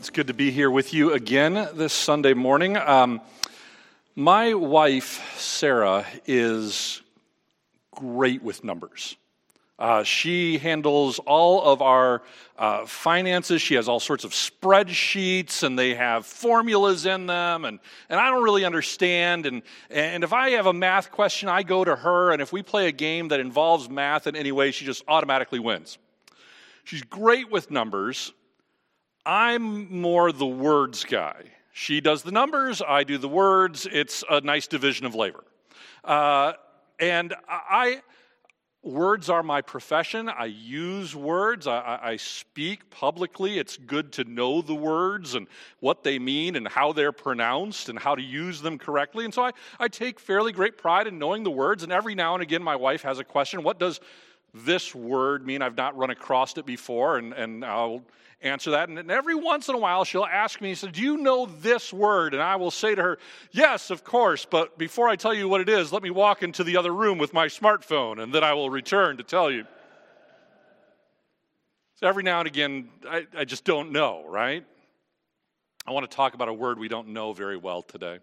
It's good to be here with you again this Sunday morning. Um, my wife, Sarah, is great with numbers. Uh, she handles all of our uh, finances. She has all sorts of spreadsheets, and they have formulas in them, and, and I don't really understand. And, and if I have a math question, I go to her, and if we play a game that involves math in any way, she just automatically wins. She's great with numbers. I'm more the words guy. She does the numbers, I do the words. It's a nice division of labor. Uh, and I, words are my profession. I use words. I, I, speak publicly. It's good to know the words and what they mean and how they're pronounced and how to use them correctly. And so I, I take fairly great pride in knowing the words. And every now and again, my wife has a question What does this word mean? I've not run across it before. And, and I'll answer that. And every once in a while, she'll ask me, "Said Do you know this word? And I will say to her, Yes, of course. But before I tell you what it is, let me walk into the other room with my smartphone, and then I will return to tell you. So every now and again, I, I just don't know, right? I want to talk about a word we don't know very well today.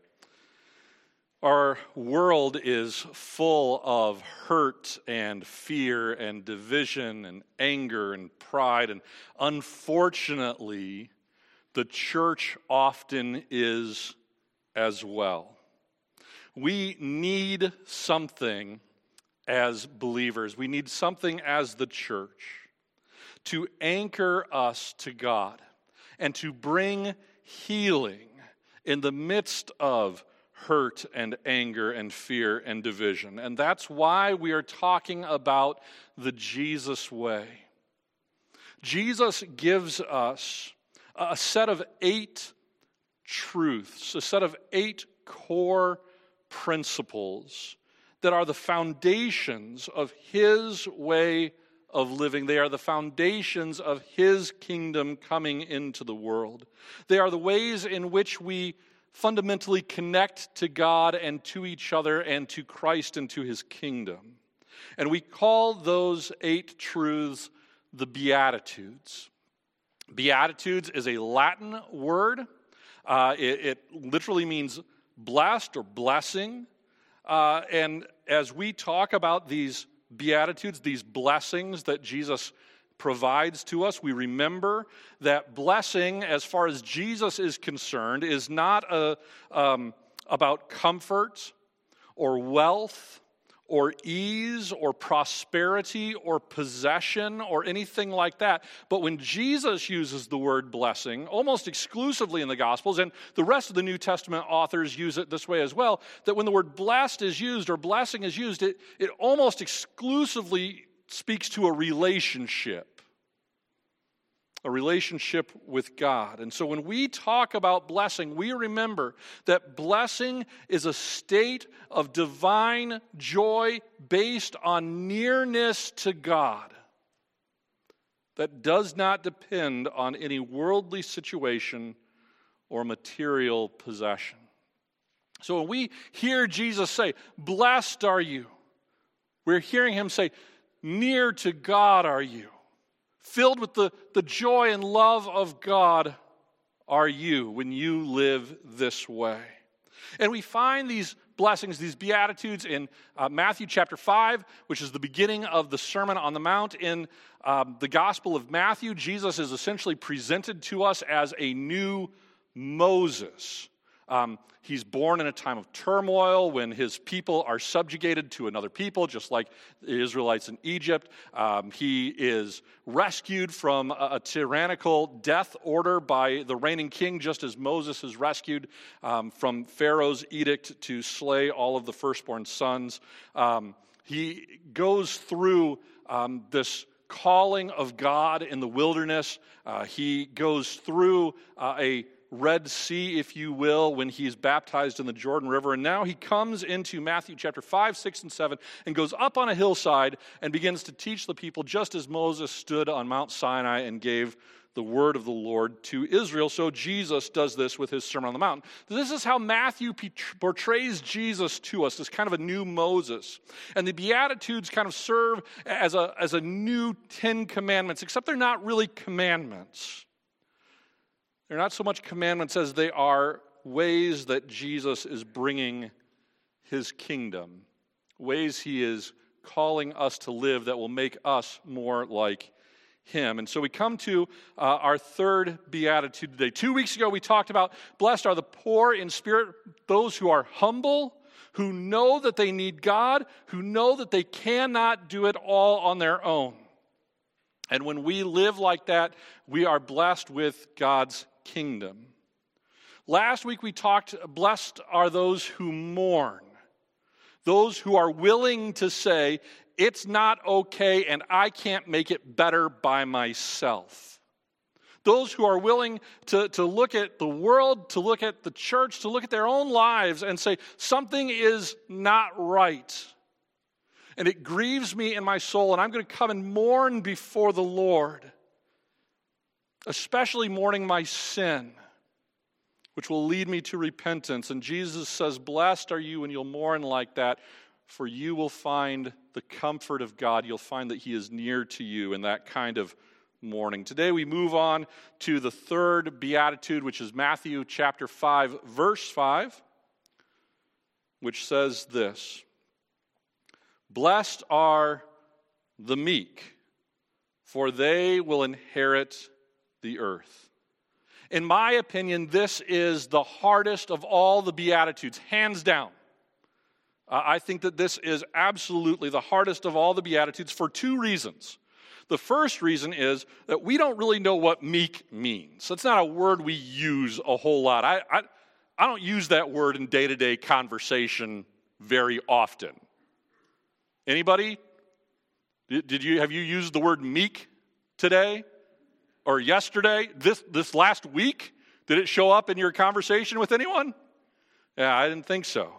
Our world is full of hurt and fear and division and anger and pride. And unfortunately, the church often is as well. We need something as believers, we need something as the church to anchor us to God and to bring healing in the midst of hurt and anger and fear and division. And that's why we are talking about the Jesus way. Jesus gives us a set of eight truths, a set of eight core principles that are the foundations of his way of living. They are the foundations of his kingdom coming into the world. They are the ways in which we fundamentally connect to God and to each other and to Christ and to his kingdom. And we call those eight truths the Beatitudes. Beatitudes is a Latin word, uh, it, it, literally means blessed or blessing. Uh, and as we talk about these Beatitudes, these blessings that Jesus provides to us. We remember that blessing, as far as Jesus is concerned, is not a, um, about comfort or wealth or ease or prosperity or possession or anything like that. But when Jesus uses the word blessing, almost exclusively in the Gospels, and the rest of the New Testament authors use it this way as well, that when the word blessed is used or blessing is used, it, it almost exclusively speaks to a relationship. A relationship with God. And so when we talk about blessing, we remember that blessing is a state of divine joy based on nearness to God that does not depend on any worldly situation or material possession. So when we hear Jesus say, Blessed are you, we're hearing him say, Near to God are you. Filled with the, the joy and love of God are you when you live this way. And we find these blessings, these beatitudes in uh, Matthew chapter 5, which is the beginning of the Sermon on the Mount. In um, the Gospel of Matthew, Jesus is essentially presented to us as a new Moses. Um, he's born in a time of turmoil when his people are subjugated to another people, just like the Israelites in Egypt. Um, he is rescued from a, a, tyrannical death order by the reigning king, just as Moses is rescued um, from Pharaoh's edict to slay all of the firstborn sons. Um, he goes through um, this calling of God in the wilderness. Uh, he goes through uh, a Red Sea, if you will, when he's baptized in the Jordan River. And now he comes into Matthew chapter 5, 6, and 7 and goes up on a hillside and begins to teach the people just as Moses stood on Mount Sinai and gave the word of the Lord to Israel. So Jesus does this with his Sermon on the Mount. This is how Matthew portrays Jesus to us as kind of a new Moses. And the Beatitudes kind of serve as a, as a new Ten Commandments, except they're not really commandments. They're not so much commandments as they are ways that Jesus is bringing his kingdom, ways he is calling us to live that will make us more like him. And so we come to uh, our third beatitude today. Two weeks ago, we talked about blessed are the poor in spirit, those who are humble, who know that they need God, who know that they cannot do it all on their own. And when we live like that, we are blessed with God's kingdom. Last week we talked, blessed are those who mourn, those who are willing to say, it's not okay and I can't make it better by myself. Those who are willing to, to look at the world, to look at the church, to look at their own lives and say, something is not right. And it grieves me in my soul, and I'm going to come and mourn before the Lord, especially mourning my sin which will lead me to repentance. And Jesus says, Blessed are you when you'll mourn like that, for you will find the comfort of God. You'll find that He is near to you in that kind of mourning. Today we move on to the third beatitude, which is Matthew chapter 5, verse 5, which says this Blessed are the meek, for they will inherit the earth. In my opinion, this is the hardest of all the Beatitudes, hands down. Uh, I think that this is absolutely the hardest of all the Beatitudes for two reasons. The first reason is that we don't really know what meek means. It's not a word we use a whole lot. I, I, I don't use that word in day to day conversation very often. Anybody? Did, did you, have you used the word meek today? Or yesterday, this, this last week? Did it show up in your conversation with anyone? Yeah, I didn't think so.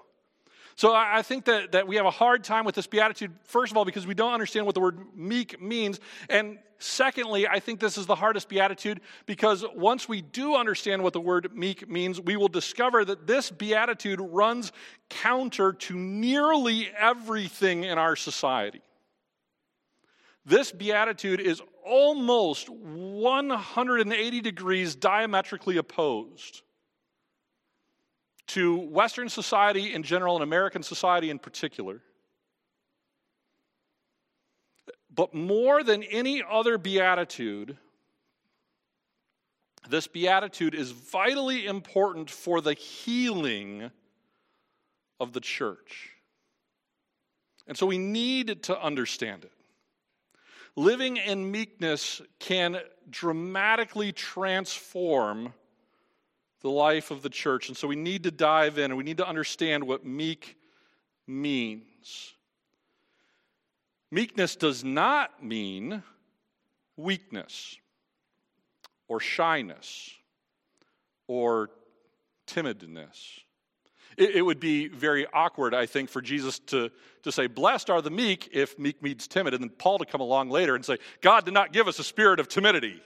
So I think that, that we have a hard time with this beatitude, first of all, because we don't understand what the word meek means. And secondly, I think this is the hardest beatitude because once we do understand what the word meek means, we will discover that this beatitude runs counter to nearly everything in our society. This beatitude is almost 180 degrees diametrically opposed to Western society in general and American society in particular. But more than any other beatitude, this beatitude is vitally important for the healing of the church. And so we need to understand it. Living in meekness can dramatically transform the life of the church. And so we need to dive in and we need to understand what meek means. Meekness does not mean weakness or shyness or timidness. It, it, would be very awkward, I think, for Jesus to, to say, Blessed are the meek if meek means timid, and then Paul to come along later and say, God did not give us a spirit of timidity.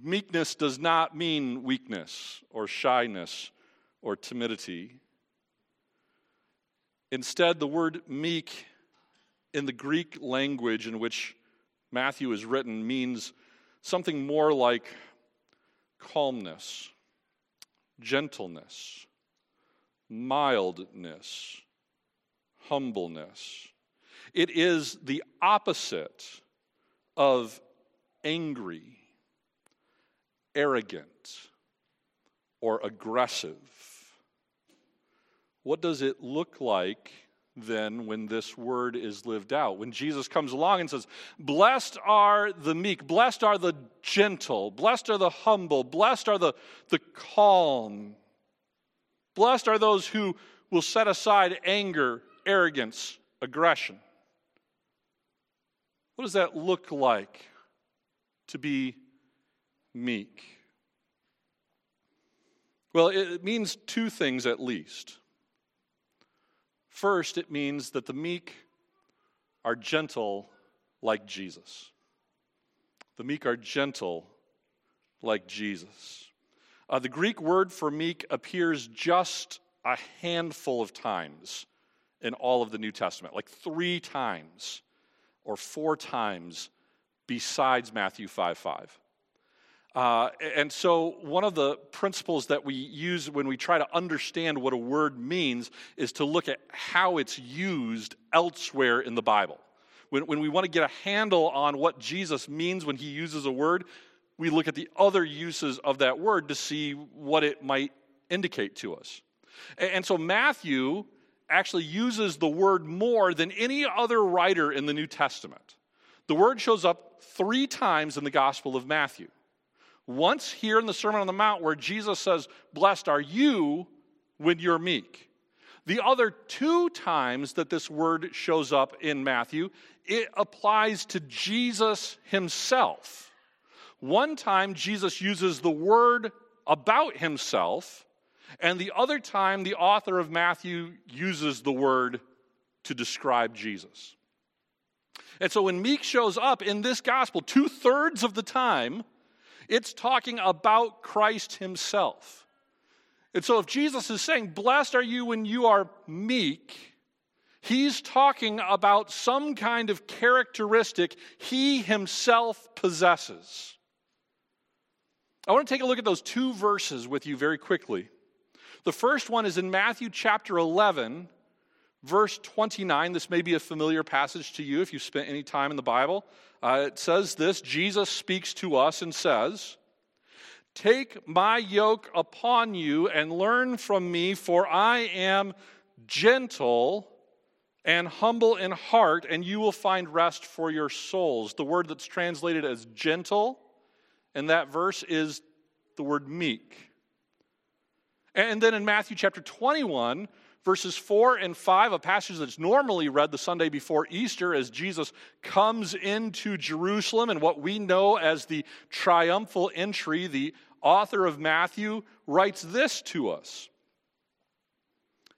Meekness does not mean weakness or shyness or timidity. Instead, the word meek in the Greek language in which Matthew is written means something more like calmness gentleness, mildness, humbleness. It is the opposite of angry, arrogant, or aggressive. What does it look like then when this word is lived out. When Jesus comes along and says, Blessed are the meek, blessed are the gentle, blessed are the humble, blessed are the, the calm, blessed are those who will set aside anger, arrogance, aggression. What does that look like to be meek? Well, it means two things at least. First, it means that the meek are gentle like Jesus. The meek are gentle like Jesus. Uh, the Greek word for meek appears just a handful of times in all of the New Testament, like three times or four times besides Matthew 5 5. Uh, and so, one of the principles that we use when we try to understand what a word means is to look at how it's used elsewhere in the Bible. When, when we want to get a handle on what Jesus means when he uses a word, we look at the other uses of that word to see what it might indicate to us. And, and so, Matthew actually uses the word more than any other writer in the New Testament. The word shows up three times in the Gospel of Matthew. Once here in the Sermon on the Mount, where Jesus says, Blessed are you when you're meek. The other two times that this word shows up in Matthew, it applies to Jesus himself. One time, Jesus uses the word about himself, and the other time, the author of Matthew uses the word to describe Jesus. And so when meek shows up in this gospel, two thirds of the time, it's talking about Christ himself. And so if Jesus is saying, Blessed are you when you are meek, he's talking about some kind of characteristic he himself possesses. I want to take a look at those two verses with you very quickly. The first one is in Matthew chapter 11, verse 29. This may be a familiar passage to you if you've spent any time in the Bible. Uh, it says this Jesus speaks to us and says, Take my yoke upon you and learn from me, for I am gentle and humble in heart, and you will find rest for your souls. The word that's translated as gentle in that verse is the word meek. And then in Matthew chapter 21, verses 4 and 5, a passage that's normally read the Sunday before Easter as Jesus comes into Jerusalem and what we know as the triumphal entry, the author of Matthew writes this to us.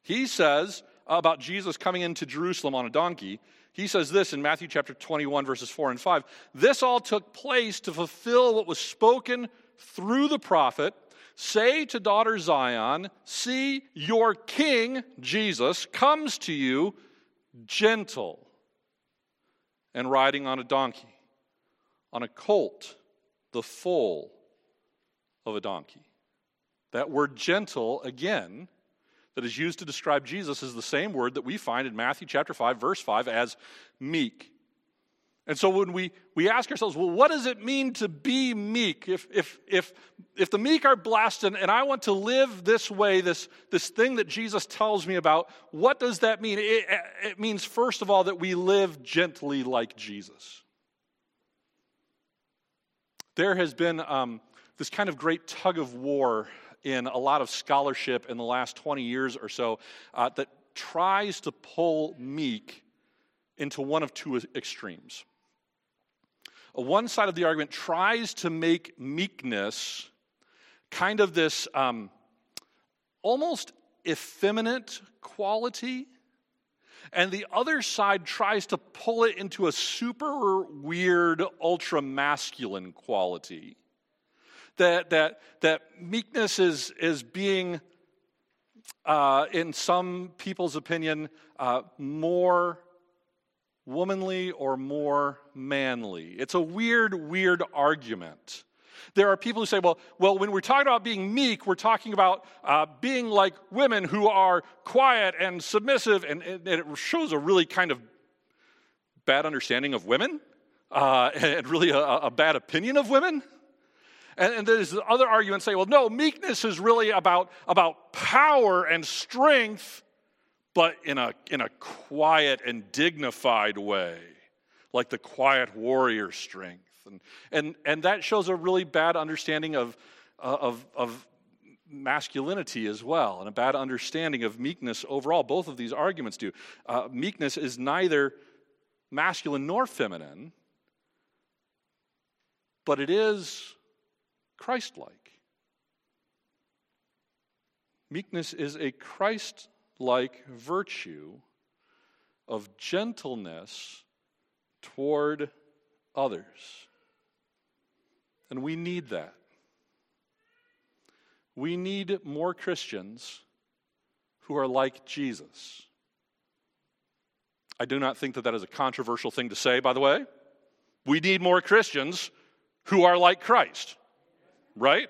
He says about Jesus coming into Jerusalem on a donkey, he says this in Matthew chapter 21, verses 4 and 5. This all took place to fulfill what was spoken through the prophet Say to daughter Zion, See, your king, Jesus, comes to you gentle and riding on a donkey, on a colt, the foal of a donkey. That word gentle, again, that is used to describe Jesus is the same word that we find in Matthew chapter 5, verse 5, as meek. And so when we, we ask ourselves, well, what does it mean to be meek? If, if, if, if the meek are blessed and, and I want to live this way, this, this thing that Jesus tells me about, what does that mean? It, it means, first of all, that we live gently like Jesus. There has been um, this kind of great tug of war in a lot of scholarship in the last 20 years or so uh, that tries to pull meek into one of two extremes one side of the argument tries to make meekness kind of this um, almost effeminate quality. And the other side tries to pull it into a super weird, ultra masculine quality. That, that, that meekness is, is being, uh, in some people's opinion, uh, more womanly or more manly. It's a weird, weird argument. There are people who say, well, well when we're talking about being meek, we're talking about uh, being like women who are quiet and submissive, and, and it shows a really kind of bad understanding of women uh, and really a, a, bad opinion of women. And, and there's other arguments say, well, no, meekness is really about, about power and strength but in a, in a quiet and dignified way, like the quiet warrior strength. And, and, and that shows a really bad understanding of, uh, of, of masculinity as well, and a bad understanding of meekness overall. Both of these arguments do. Uh, meekness is neither masculine nor feminine, but it is Christ like. Meekness is a Christ like virtue of gentleness toward others. And we need that. We need more Christians who are like Jesus. I do not think that that is a controversial thing to say, by the way. We need more Christians who are like Christ. right?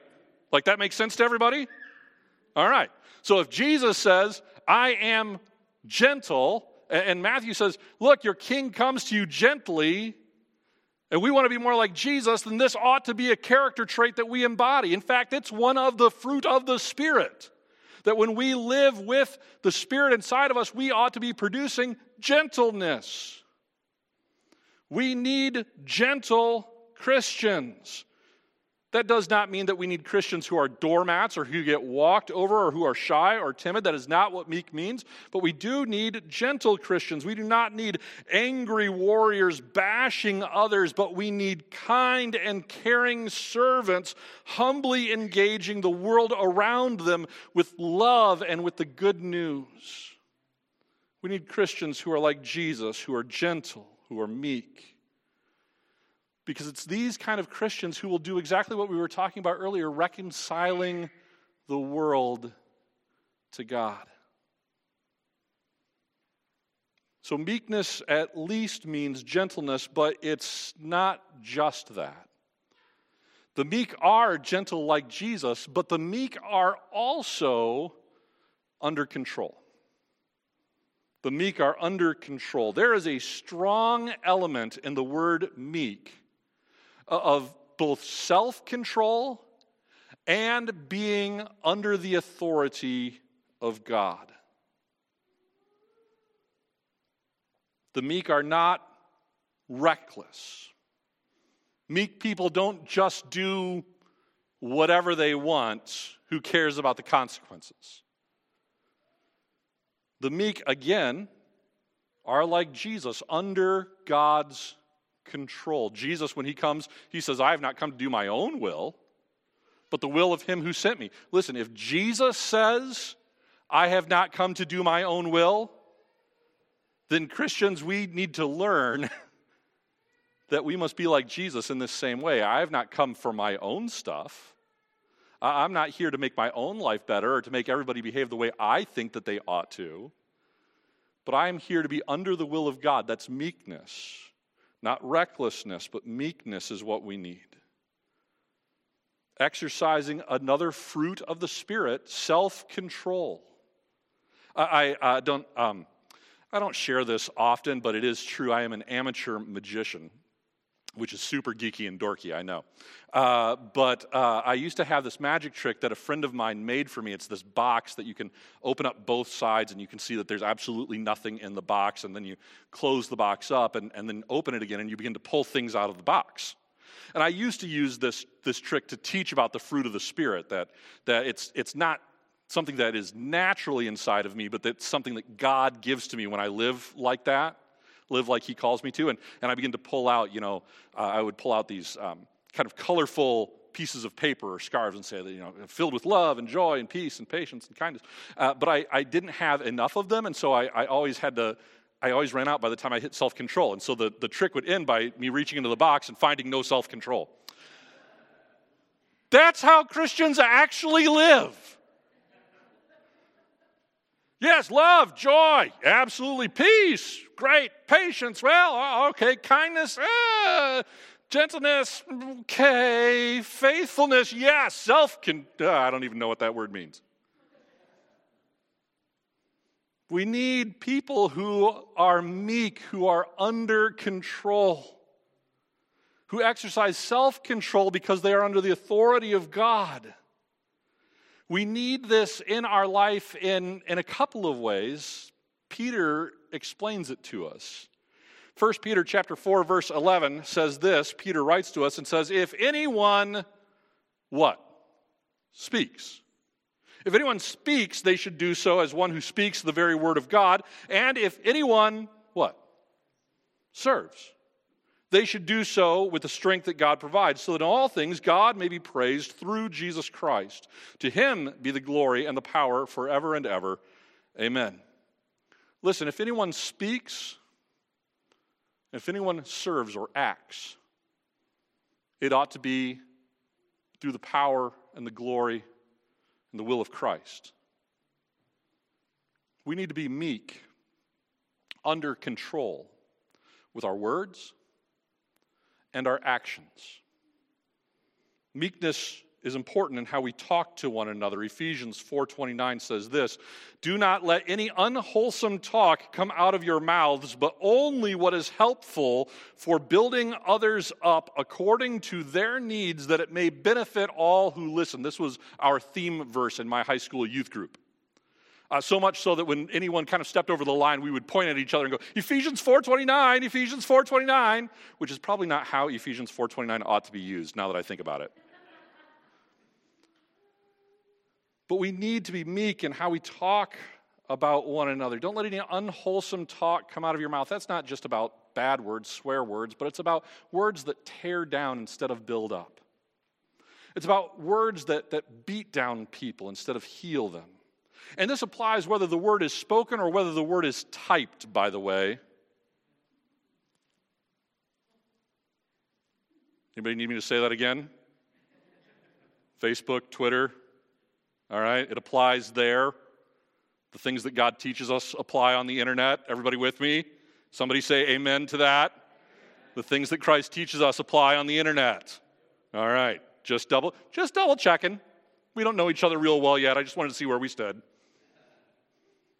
Like that makes sense to everybody? All right. So if Jesus says, I am gentle, and Matthew says, Look, your king comes to you gently, and we want to be more like Jesus, then this ought to be a character trait that we embody. In fact, it's one of the fruit of the Spirit. That when we live with the Spirit inside of us, we ought to be producing gentleness. We need gentle Christians. That does not mean that we need Christians who are doormats or who get walked over or who are shy or timid. That is not what meek means. But we do need gentle Christians. We do not need angry warriors bashing others, but we need kind and caring servants humbly engaging the world around them with love and with the good news. We need Christians who are like Jesus, who are gentle, who are meek. Because it's these kind of Christians who will do exactly what we were talking about earlier reconciling the world to God. So, meekness at least means gentleness, but it's not just that. The meek are gentle like Jesus, but the meek are also under control. The meek are under control. There is a strong element in the word meek of both self control and being under the authority of God. The meek are not reckless. Meek people don't just do whatever they want, who cares about the consequences? The meek, again, are like Jesus, under God's control. Jesus, when he comes, he says, I have not come to do my own will, but the will of him who sent me. Listen, if Jesus says, I have not come to do my own will, then Christians, we need to learn that we must be like Jesus in this same way. I have not come for my own stuff. I'm not here to make my own life better or to make everybody behave the way I think that they ought to. But I am here to be under the will of God. That's meekness. Not recklessness, but meekness is what we need. Exercising another fruit of the Spirit, self control. I, I uh, don't. Um, I don't share this often, but it is true. I am an amateur magician which is super geeky and dorky, I know. Uh, but uh, I used to have this magic trick that a friend of mine made for me. It's this box that you can open up both sides and you can see that there's absolutely nothing in the box. And then you close the box up and, and then open it again and you begin to pull things out of the box. And I used to use this, this trick to teach about the fruit of the Spirit, that, that it's, it's not something that is naturally inside of me, but that's something that God gives to me when I live like that live like he calls me to. And, and I begin to pull out, you know, uh, I would pull out these um, kind of colorful pieces of paper or scarves and say that, you know, filled with love and joy and peace and patience and kindness. Uh, but I, I didn't have enough of them, and so I, I always had to, I always ran out by the time I hit self control. And so the, the trick would end by me reaching into the box and finding no self control. That's how Christians actually live. Yes, love, joy, absolutely peace, great, patience, well, okay, kindness, uh, gentleness, okay, faithfulness, yes, self can, uh, I don't even know what that word means. We need people who are meek, who are under control, who exercise self control because they are under the authority of God. We need this in our life in, in a couple of ways. Peter explains it to us. 1 Peter chapter 4 verse 11 says this. Peter writes to us and says, "If anyone what? Speaks. If anyone speaks, they should do so as one who speaks the very word of God, and if anyone what? Serves they should do so with the strength that God provides, so that in all things God may be praised through Jesus Christ. To him be the glory and the power forever and ever. Amen. Listen, if anyone speaks, if anyone serves or acts, it ought to be through the power and the glory and the will of Christ. We need to be meek, under control with our words and our actions. Meekness is important in how we talk to one another. Ephesians 4:29 says this, "Do not let any unwholesome talk come out of your mouths, but only what is helpful for building others up according to their needs that it may benefit all who listen." This was our theme verse in my high school youth group. Uh, so much so that when anyone kind of stepped over the line, we would point at each other and go, Ephesians 4.29, Ephesians 4.29, which is probably not how Ephesians 4.29 ought to be used now that I think about it. But we need to be meek in how we talk about one another. Don't let any unwholesome talk come out of your mouth. That's not just about bad words, swear words, but it's about words that tear down instead of build up. It's about words that, that beat down people instead of heal them. And this applies whether the word is spoken or whether the word is typed, by the way. Anybody need me to say that again? Facebook, Twitter, all right? It applies there. The things that God teaches us apply on the internet. Everybody with me? Somebody say amen to that. The things that Christ teaches us apply on the internet. All right. Just double just double checking. We don't know each other real well yet. I just wanted to see where we stood.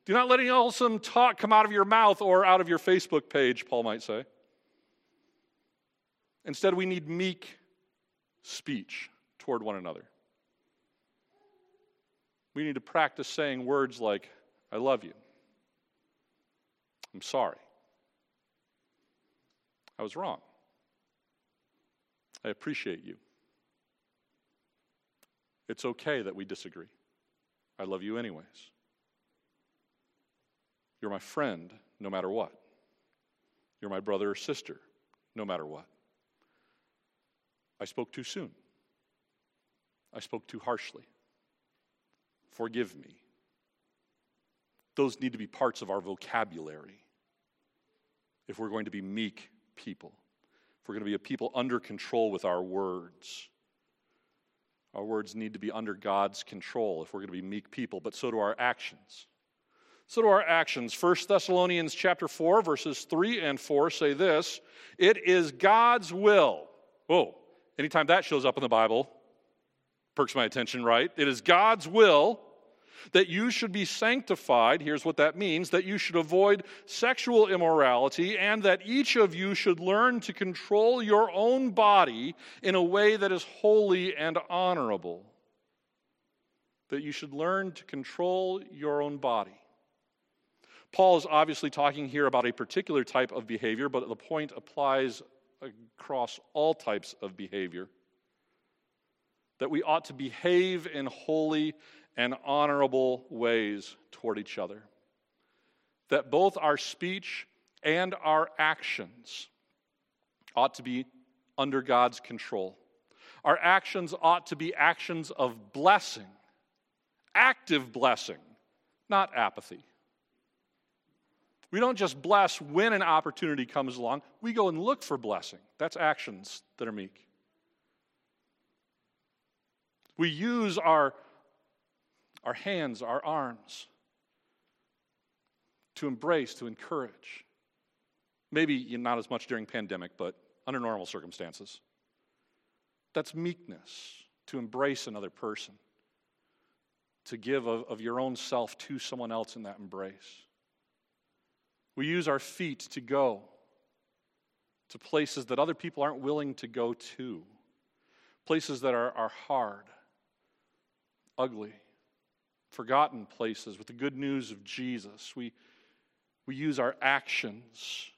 Do not let any wholesome talk come out of your mouth or out of your Facebook page, Paul might say. Instead, we need meek speech toward one another. We need to practice saying words like, I love you. I'm sorry. I was wrong. I appreciate you. It's okay that we disagree. I love you anyways. You're my friend no matter what. You're my brother or sister no matter what. I spoke too soon. I spoke too harshly. Forgive me. Those need to be parts of our vocabulary if we're going to be meek people, if we're going to be a people under control with our words. Our words need to be under God's control if we're going to be meek people, but so do our actions. So do our actions. 1 Thessalonians chapter 4, verses 3 and 4 say this It is God's will. Oh, anytime that shows up in the Bible, perks my attention, right? It is God's will that you should be sanctified. Here's what that means that you should avoid sexual immorality, and that each of you should learn to control your own body in a way that is holy and honorable. That you should learn to control your own body. Paul is obviously talking here about a particular type of behavior, but the point applies across all types of behavior. That we ought to behave in holy and honorable ways toward each other. That both our speech and our actions ought to be under God's control. Our actions ought to be actions of blessing, active blessing, not apathy. We don't just bless when an opportunity comes along, we go and look for blessing. That's actions that are meek. We use our our hands, our arms, to embrace, to encourage. Maybe not as much during pandemic, but under normal circumstances. That's meekness, to embrace another person, to give of, of your own self to someone else in that embrace. We use our feet to go to places that other people aren't willing to go to, places that are, are hard, ugly forgotten places with the good news of Jesus. We, we use our actions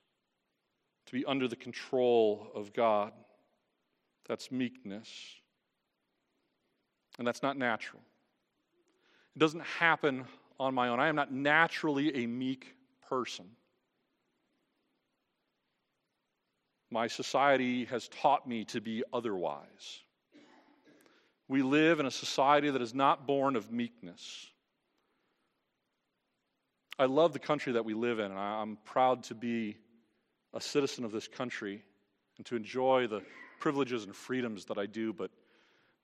to be under the control of God. That's meekness. And that's not natural. It doesn't happen on my own. I am not naturally a meek person. My society has taught me to be otherwise. We live in a society that is not born of meekness. I love the country that we live in, and I'm proud to be a citizen of this country and to enjoy the privileges and freedoms that I do, but,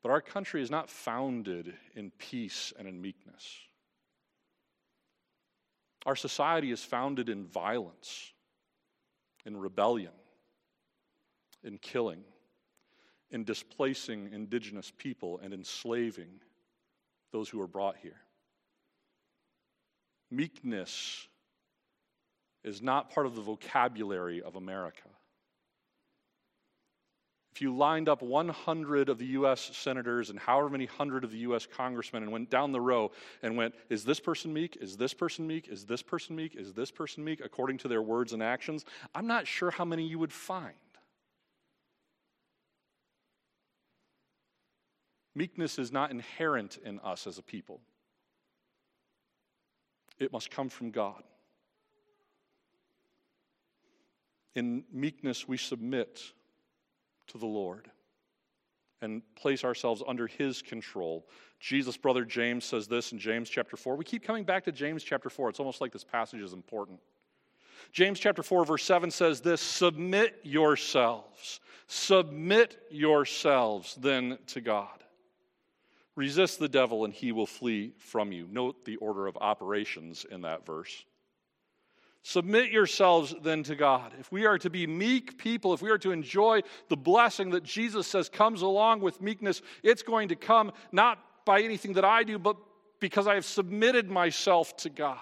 but our country is not founded in peace and in meekness. Our society is founded in violence, in rebellion, in killing. in displacing indigenous people and enslaving those who were brought here. Meekness is not part of the vocabulary of America. If you lined up 100 of the U.S. senators and however many hundred of the U.S. congressmen and went down the row and went, Is this person meek? Is this person meek? Is this person meek? Is this person meek? according to their words and actions, I'm not sure how many you would find. Meekness is not inherent in us as a people, it must come from God. In meekness, we submit to the Lord and place ourselves under his control. Jesus' brother James says this in James chapter 4. We keep coming back to James chapter 4. It's almost like this passage is important. James chapter 4, verse 7 says this Submit yourselves, submit yourselves then to God. Resist the devil and he will flee from you. Note the order of operations in that verse. Submit yourselves then to God. If we are to be meek people, if we are to enjoy the blessing that Jesus says comes along with meekness, it's going to come not by anything that I do, but because I have submitted myself to God.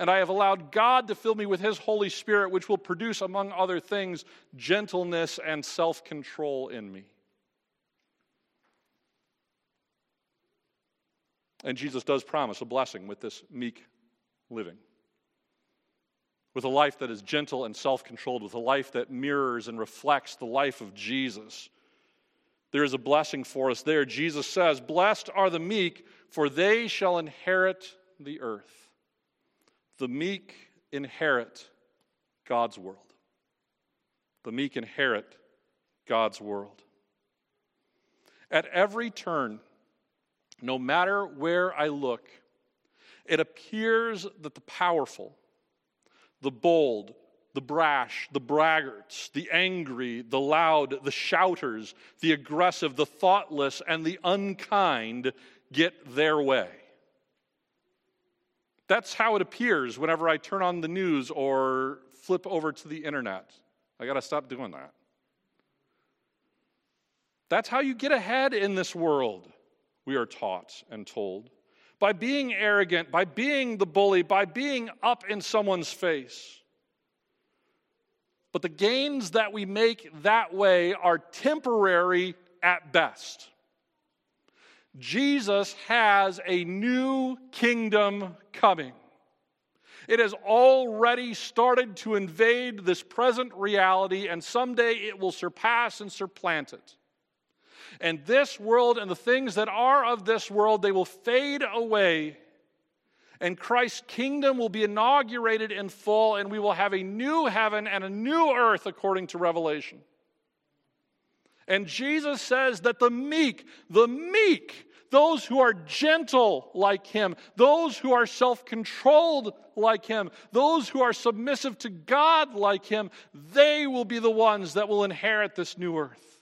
And I have allowed God to fill me with His Holy Spirit, which will produce, among other things, gentleness and self control in me. And Jesus does promise a blessing with this meek living with a life that is gentle and self controlled, with a life that mirrors and reflects the life of Jesus. There is a blessing for us there. Jesus says, Blessed are the meek, for they shall inherit the earth. The meek inherit God's world. The meek inherit God's world. At every turn, no matter where I look, it appears that the powerful, the bold, the brash, the braggarts, the angry, the loud, the shouters, the aggressive, the thoughtless, and the unkind get their way. That's how it appears whenever I turn on the news or flip over to the internet. I got to stop doing that. That's how you get ahead in this world, we are taught and told by being arrogant, by being the bully, by being up in someone's face. But the gains that we make that way are temporary at best. Jesus has a new kingdom coming. It has already started to invade this present reality, and someday it will surpass and supplant it. And this world and the things that are of this world, they will fade away. And Christ's kingdom will be inaugurated in full, and we will have a new heaven and a new earth, according to Revelation. And Jesus says that the meek, the meek, those who are gentle like him, those who are self controlled like him, those who are submissive to God like him, they will be the ones that will inherit this new earth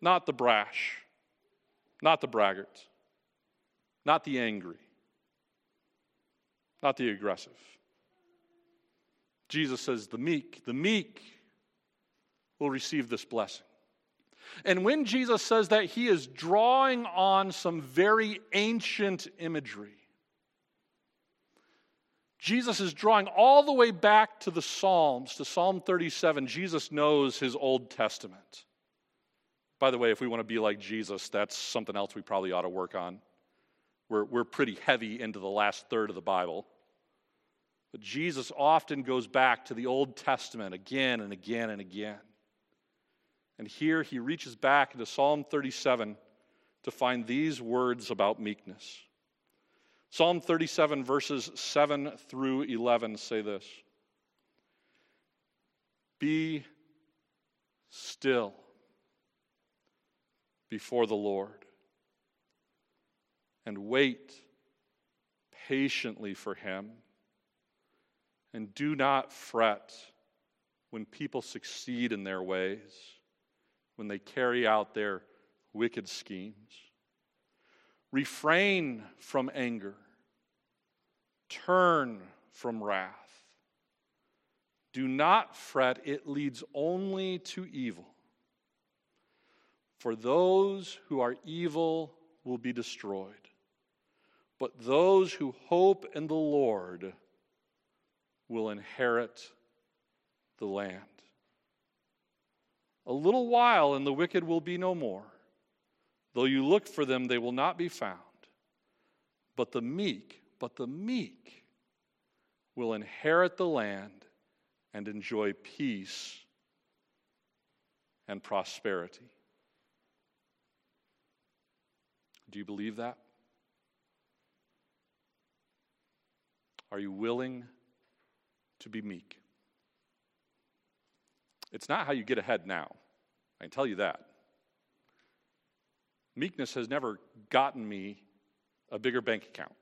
not the brash, not the braggart, not the angry, not the aggressive. Jesus says, the meek, the meek will receive this blessing. And when Jesus says that, he is drawing on some very ancient imagery. Jesus is drawing all the way back to the Psalms, to Psalm 37. Jesus knows his Old Testament. By the way, if we want to be like Jesus, that's something else we probably ought to work on. We're, we're pretty heavy into the last third of the Bible. But Jesus often goes back to the Old Testament again and again and again. And here he reaches back into Psalm 37 to find these words about meekness. Psalm 37, verses 7 through 11 say this Be still before the Lord and wait patiently for Him. And do not fret when people succeed in their ways, when they carry out their wicked schemes. Refrain from anger, turn from wrath. Do not fret, it leads only to evil. For those who are evil will be destroyed, but those who hope in the Lord will inherit the land. A little while, and the wicked will be no more. Though you look for them, they will not be found. But the meek, but the meek will inherit the land and enjoy peace and prosperity. Do you believe that? Are you willing to be meek? It's not how you get ahead now. I can tell you that. Meekness has never gotten me a bigger bank account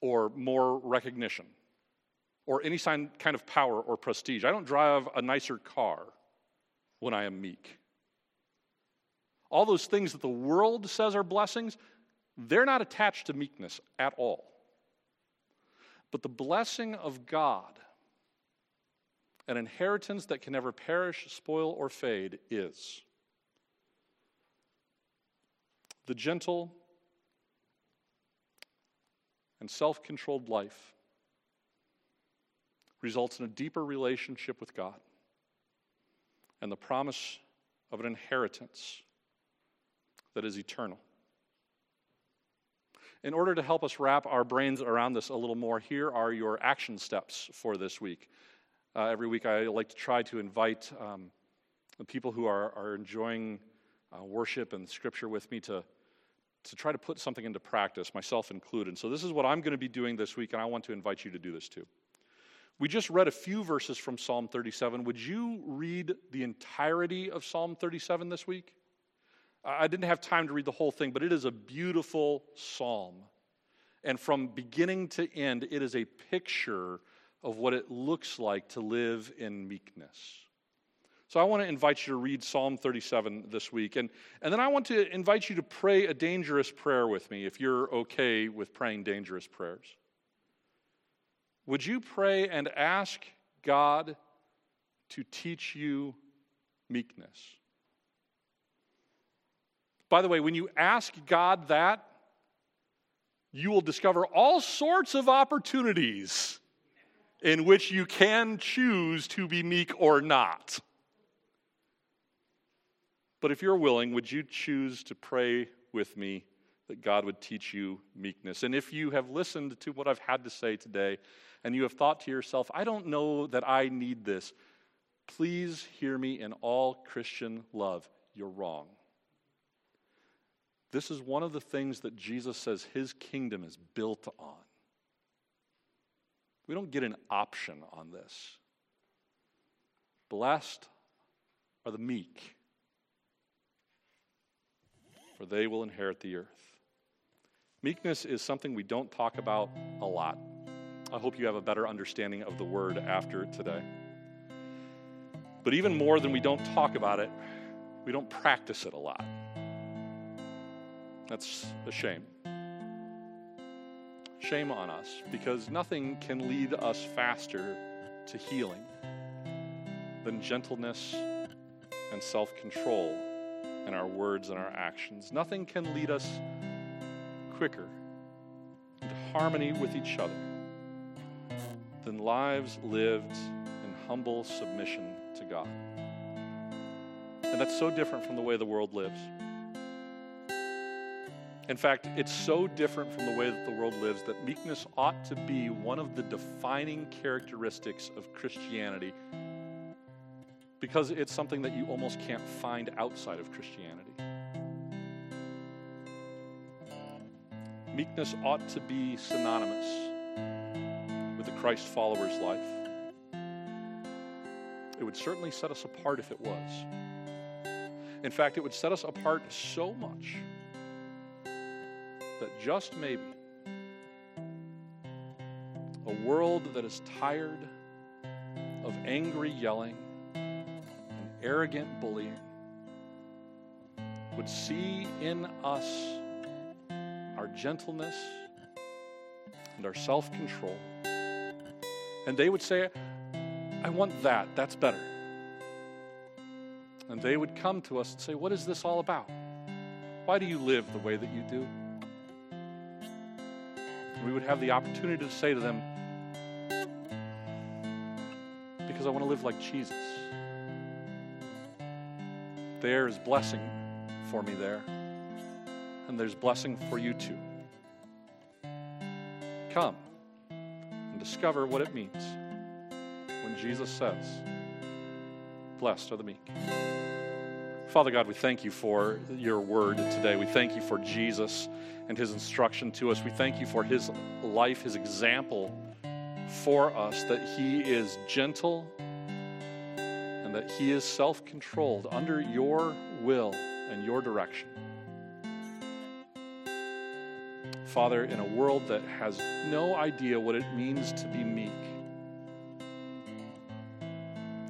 or more recognition or any kind of power or prestige. I don't drive a nicer car when I am meek. All those things that the world says are blessings, they're not attached to meekness at all. But the blessing of God, an inheritance that can never perish, spoil, or fade, is the gentle and self controlled life results in a deeper relationship with God and the promise of an inheritance that is eternal. In order to help us wrap our brains around this a little more, here are your action steps for this week. Uh, every week, I like to try to invite um, the people who are, are enjoying uh, worship and scripture with me to, to try to put something into practice, myself included. So, this is what I'm going to be doing this week, and I want to invite you to do this too. We just read a few verses from Psalm 37. Would you read the entirety of Psalm 37 this week? I didn't have time to read the whole thing, but it is a beautiful psalm. And from beginning to end, it is a picture of what it looks like to live in meekness. So I want to invite you to read Psalm 37 this week. And, and then I want to invite you to pray a dangerous prayer with me if you're okay with praying dangerous prayers. Would you pray and ask God to teach you meekness? By the way, when you ask God that, you will discover all sorts of opportunities in which you can choose to be meek or not. But if you're willing, would you choose to pray with me that God would teach you meekness? And if you have listened to what I've had to say today, and you have thought to yourself, I don't know that I need this, please hear me in all Christian love. You're wrong. This is one of the things that Jesus says his kingdom is built on. We don't get an option on this. Blessed are the meek, for they will inherit the earth. Meekness is something we don't talk about a lot. I hope you have a better understanding of the word after today. But even more than we don't talk about it, we don't practice it a lot. That's a shame. Shame on us because nothing can lead us faster to healing than gentleness and self control in our words and our actions. Nothing can lead us quicker into harmony with each other than lives lived in humble submission to God. And that's so different from the way the world lives. In fact, it's so different from the way that the world lives that meekness ought to be one of the defining characteristics of Christianity because it's something that you almost can't find outside of Christianity. Meekness ought to be synonymous with the Christ follower's life. It would certainly set us apart if it was. In fact, it would set us apart so much that just maybe a world that is tired of angry yelling and arrogant bullying would see in us our gentleness and our self control and they would say, I want that. That's better. And they would come to us and say, What is this all about? Why do you live the way that you do? We would have the opportunity to say to them, Because I want to live like Jesus. There is blessing for me there, and there's blessing for you too. Come and discover what it means when Jesus says, Blessed are the meek. Father God, we thank you for your word today. We thank you for Jesus and his instruction to us. We thank you for his life, his example for us, that he is gentle and that he is self controlled under your will and your direction. Father, in a world that has no idea what it means to be meek,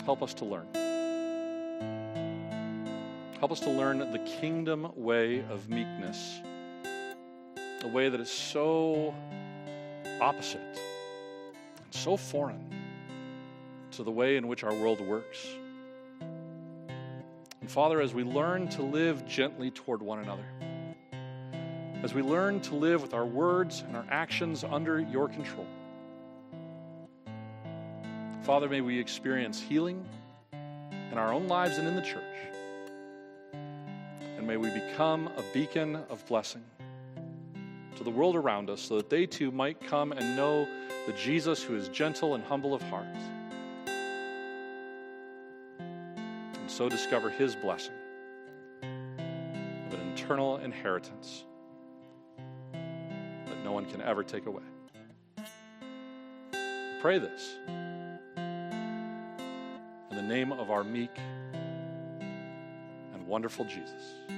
help us to learn. Help us to learn the kingdom way of meekness, a way that is so opposite, and so foreign to the way in which our world works. And Father, as we learn to live gently toward one another, as we learn to live with our words and our actions under your control, Father, may we experience healing in our own lives and in the church may we become a beacon of blessing to the world around us so that they too might come and know the Jesus who is gentle and humble of heart. And so discover his blessing of an eternal inheritance that no one can ever take away. Pray this in the name of our meek and wonderful Jesus.